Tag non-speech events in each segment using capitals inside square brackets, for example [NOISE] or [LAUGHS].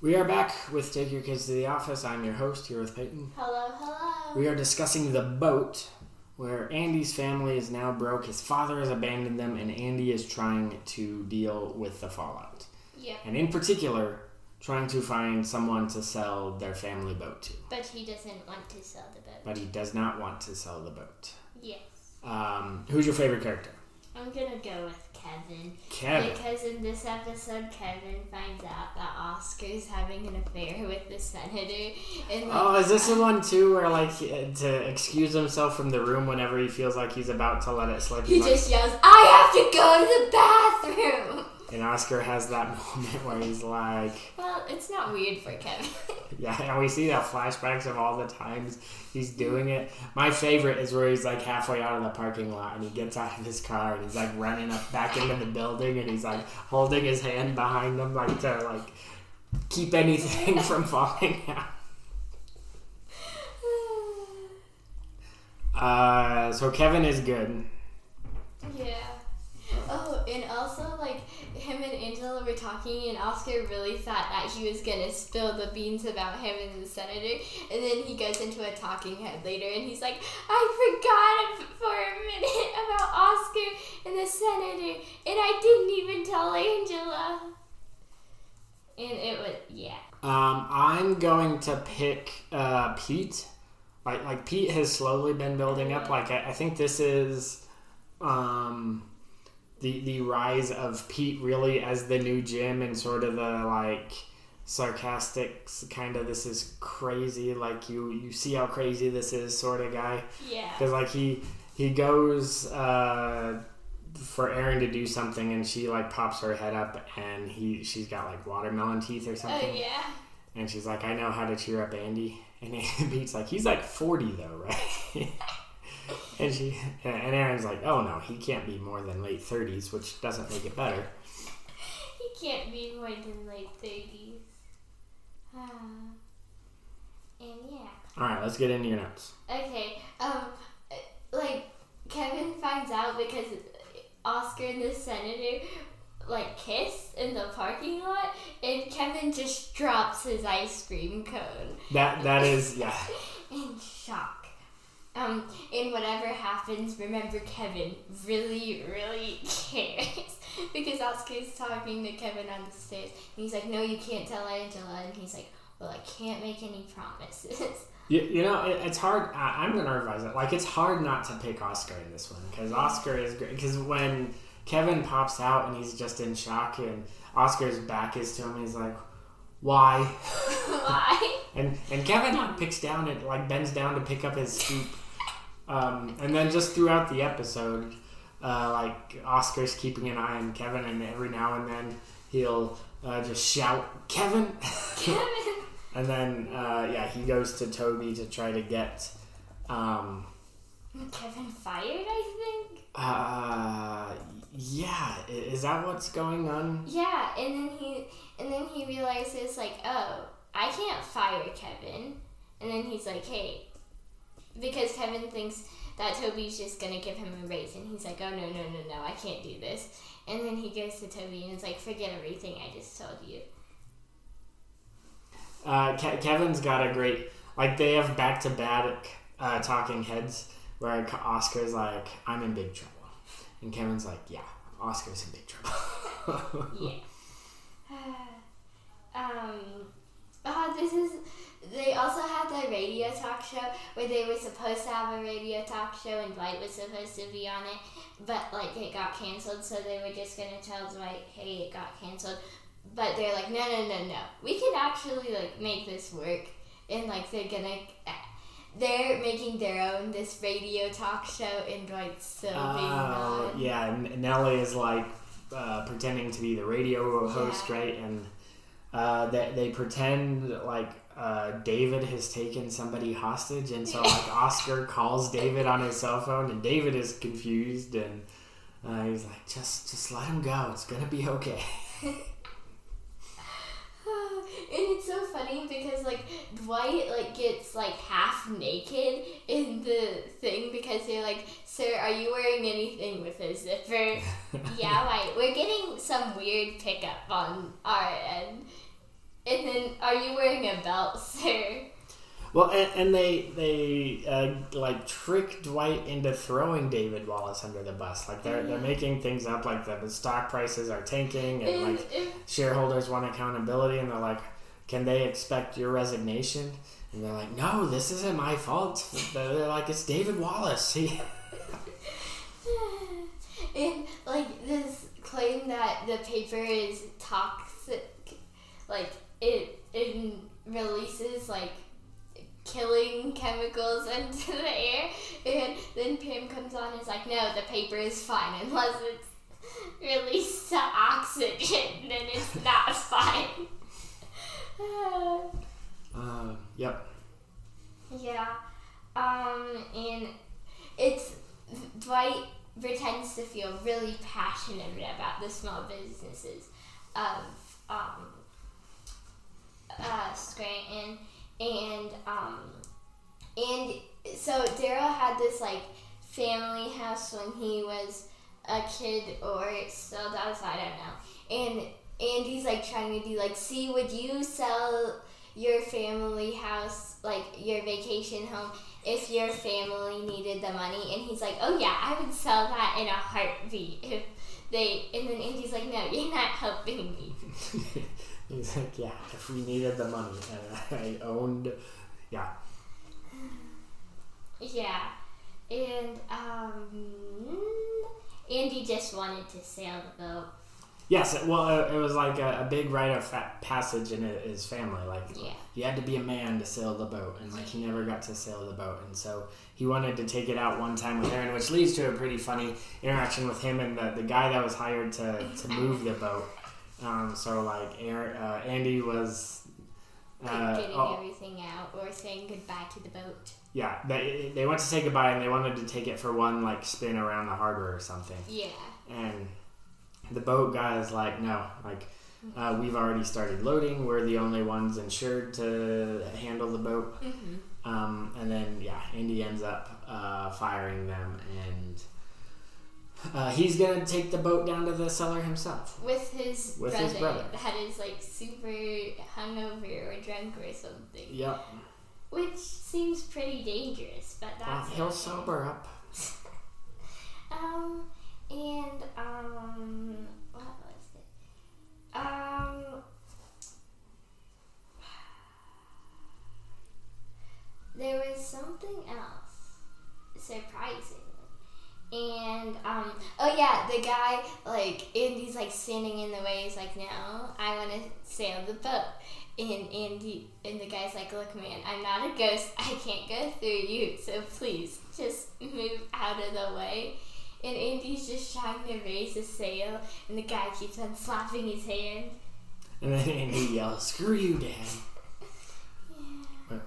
We are back with Take Your Kids to the Office. I'm your host here with Peyton. Hello, hello. We are discussing the boat where Andy's family is now broke. His father has abandoned them, and Andy is trying to deal with the fallout. Yeah, And in particular, trying to find someone to sell their family boat to. but he doesn't want to sell the boat. But he does not want to sell the boat. Yes. Um, who's your favorite character? I'm gonna go with Kevin. Kevin. Because in this episode, Kevin finds out that Oscar's having an affair with the senator. And like, Oh, is this the uh, one too where like he- to excuse himself from the room whenever he feels like he's about to let it slip? he he's like- just yells, I have to go to the bathroom! And Oscar has that [LAUGHS] moment where he's like, Well, it's not weird for Kevin. [LAUGHS] yeah, and we see that flashbacks of all the times he's doing it. My favorite is where he's like halfway out of the parking lot and he gets out of his car and he's like running up back into the building and he's like holding his hand behind him like to like keep anything [LAUGHS] from falling out. [SIGHS] Uh, so Kevin is good. Yeah. Oh, and also like him were talking, and Oscar really thought that he was gonna spill the beans about him and the senator, and then he goes into a talking head later, and he's like, "I forgot for a minute about Oscar and the senator, and I didn't even tell Angela." And it was yeah. Um, I'm going to pick uh, Pete. Like like Pete has slowly been building up. Like I, I think this is um, the the rise of Pete really as the new Jim and sort of the like sarcastic kind of this is crazy. Like you you see how crazy this is sort of guy. Yeah. Because like he he goes uh, for Erin to do something and she like pops her head up and he she's got like watermelon teeth or Oh something. yeah. And she's like, I know how to cheer up Andy. And [LAUGHS] Pete's like, he's like 40 though, right? [LAUGHS] and she and Erin's like, oh no, he can't be more than late 30s, which doesn't make it better. He can't be more than late thirties. Ah. and yeah. All right, let's get into your notes. Okay, um, like Kevin finds out because Oscar and the senator like kiss in the parking lot, and Kevin just drops his ice cream cone That that is yeah. [LAUGHS] in shock. Um, and whatever happens, remember Kevin really, really [LAUGHS] cares because Oscar's talking to Kevin on the stairs, and he's like, "No, you can't tell Angela," and he's like, "Well, I can't make any promises." [LAUGHS] You, you know, it, it's hard. I, I'm going to revise it. Like, it's hard not to pick Oscar in this one because Oscar is great. Because when Kevin pops out and he's just in shock, and Oscar's back is to him, he's like, "Why?" [LAUGHS] Why? And and Kevin like picks down and like bends down to pick up his scoop. Um, and then just throughout the episode, uh, like Oscar's keeping an eye on Kevin, and every now and then he'll uh, just shout, "Kevin!" Kevin. [LAUGHS] and then uh, yeah, he goes to Toby to try to get. Um, Kevin fired, I think. uh, yeah, is that what's going on? Yeah, and then he and then he realizes like, oh, I can't fire Kevin. And then he's like, hey, because Kevin thinks that Toby's just gonna give him a raise, and he's like, oh no no no no, I can't do this. And then he goes to Toby and is like, forget everything I just told you. Uh, Ke- Kevin's got a great like they have back to back uh, talking heads where Oscar's like, "I'm in big trouble," and Kevin's like, "Yeah, Oscar's in big trouble." [LAUGHS] Yeah. [SIGHS] um. This is. They also had the radio talk show where they were supposed to have a radio talk show and Dwight was supposed to be on it, but like it got canceled, so they were just gonna tell Dwight, "Hey, it got canceled." But they're like, "No, no, no, no. We can actually like make this work," and like they're gonna. They're making their own this radio talk show, and Dwight's still being Oh, on. yeah, and Nellie is like uh, pretending to be the radio host, Yeah. right? And uh, they, they pretend like uh, David has taken somebody hostage, and so like [LAUGHS] Oscar calls David on his cell phone, and David is confused, and uh, he's like, "Just, just let him go. It's gonna be okay." [LAUGHS] [SIGHS] And it's so funny because like Dwight like gets like half naked in the thing because they're like, "Sir, are you wearing anything with a zipper?" [LAUGHS] yeah, right. We're getting some weird pickup on our end. And then, are you wearing a belt, [LAUGHS] sir? Well, and, and they they uh, like trick Dwight into throwing David Wallace under the bus. Like they're they're making things up. Like the, the stock prices are tanking, and And like if, shareholders want accountability, and they're like, "Can they expect your resignation?" And they're like, "No, this isn't my fault." They're like, "It's David Wallace." [LAUGHS] He, [LAUGHS] and like this claim that the paper is toxic, like it it releases like killing chemicals [LAUGHS] into the air, and then Pam comes on and is like, "No, the paper is fine unless it's released to oxygen, then it's not fine." Uh, yep. Yeah. Um, and it's Dwight pretends to feel really passionate about the small businesses of um, uh, Scranton, and um, and so Darryl had this like family house when he was a kid or it's still does I don't know, and Andy's like trying to do like, see, would you sell your family house, like your vacation home, if your family needed the money? And he's like, oh yeah, I would sell that in a heartbeat if they. And then Andy's like, no, you're not helping me. [LAUGHS] He's like, "Yeah, if we needed the money, and [LAUGHS] I owned, yeah." [SIGHS] Yeah, and um, Andy just wanted to sail the boat. Yes, it- well, it, it was like a, a big rite of fa- passage in his family. Like, Yeah. you had to be a man to sail the boat, and like he never got to sail the boat, and so he wanted to take it out one time with Erin, which leads to a pretty funny interaction with him and the, the guy that was hired to, to move the boat. Um, so like, Erin, uh, Andy was. Uh, getting oh, everything out or saying goodbye to the boat. yeah, they, they went to say goodbye and they wanted to take it for one like spin around the harbor or something. Yeah. And the boat guy is like, no, like uh, we've already started loading. We're the only ones insured to handle the boat. Mm-hmm. Um, and then yeah, Andy ends up uh, firing them, and uh, he's gonna take the boat down to the cellar himself. With his With brother, his brother. that is like super hungover or drunk or something. Yep. Which seems pretty dangerous, but Well, he'll okay. sober up. [LAUGHS] Um, and um, there was something else surprising. And um, oh yeah, the guy like Andy's like standing in the way. He's like, "No, I want to sail the boat." And Andy and the guy's like, "Look, man, I'm not a ghost. [LAUGHS] I can't go through you. So please, just move out of the way." And Andy's just trying to raise a sail, and the guy keeps on slapping his hand. And then Andy yells, "Screw you, Dad!"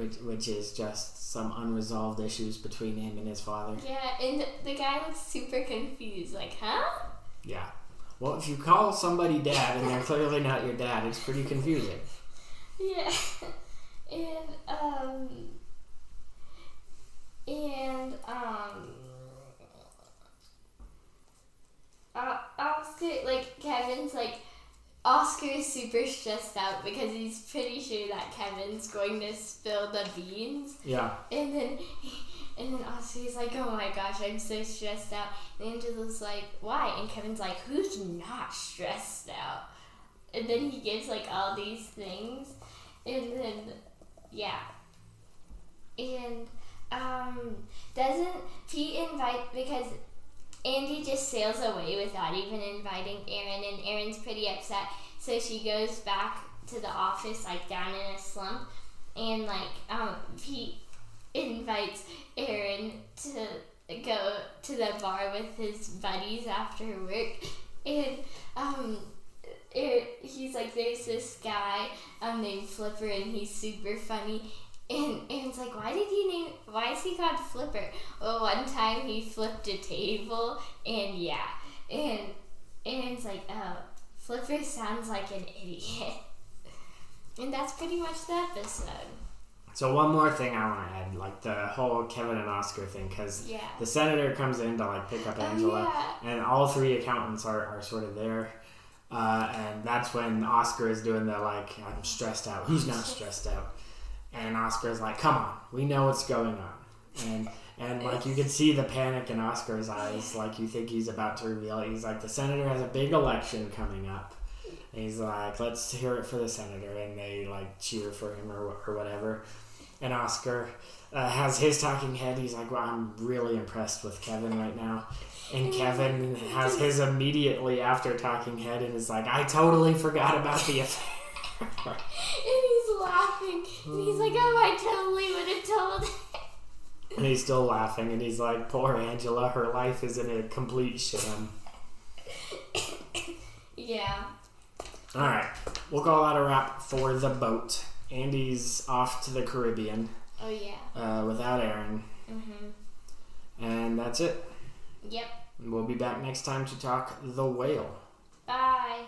Wh- Which, which is just some unresolved issues between him and his father. Yeah, and the guy looks super confused, like, huh? Yeah. Well, if you call somebody dad and they're clearly not your dad, it's pretty confusing. Yeah. [LAUGHS] And, um, and, um, uh, Oscar, like, Kevin's, like, Oscar is super stressed out because he's pretty sure that Kevin's going to spill the beans. Yeah. And then, and then Oscar's like, "Oh my gosh, I'm so stressed out." And Angela's like, "Why?" And Kevin's like, "Who's not stressed out?" And then he gives like all these things, and then, yeah, and um, doesn't Pete invite because Andy just sails away without even inviting Erin, and Erin's pretty upset. So she goes back to the office, like down in a slump, and like um, Pete invites Erin to go to the bar with his buddies after work, and um, Erin, he's like, there's this guy um, named Flipper, and he's super funny. And Erin's like, why did he name? Why is he called Flipper? Well, one time he flipped a table, and yeah, and Erin's like, oh, Flipper sounds like an idiot. [LAUGHS] And that's pretty much the episode. So one more thing I want to add, like the whole Kevin and Oscar thing, because Yeah. the senator comes in to like pick up Oh, Angela, yeah. and all three accountants are, are sort of there. Uh, and that's when Oscar is doing the like, I'm stressed out. Who's not [LAUGHS] stressed out? And Oscar's like, come on, we know what's going on. And and like you can see the panic in Oscar's eyes, like you think he's about to reveal. He's like, the senator has a big election coming up. And he's like, let's hear it for the senator, and they like cheer for him or or whatever. And Oscar uh, has his talking head. He's like, well, I'm really impressed with Kevin right now. And Kevin has his immediately after talking head and is like, I totally forgot about the affair. [LAUGHS] [LAUGHS] And he's laughing. And he's like, oh, I totally would have told. and he's still laughing and he's like, poor Angela, her life is in a complete sham. yeah. All right, we'll call that a wrap for the boat. Andy's off to the Caribbean Oh, yeah. uh, without Erin, Mm-hmm. and that's it. Yep. We'll be back next time to talk the whale. Bye.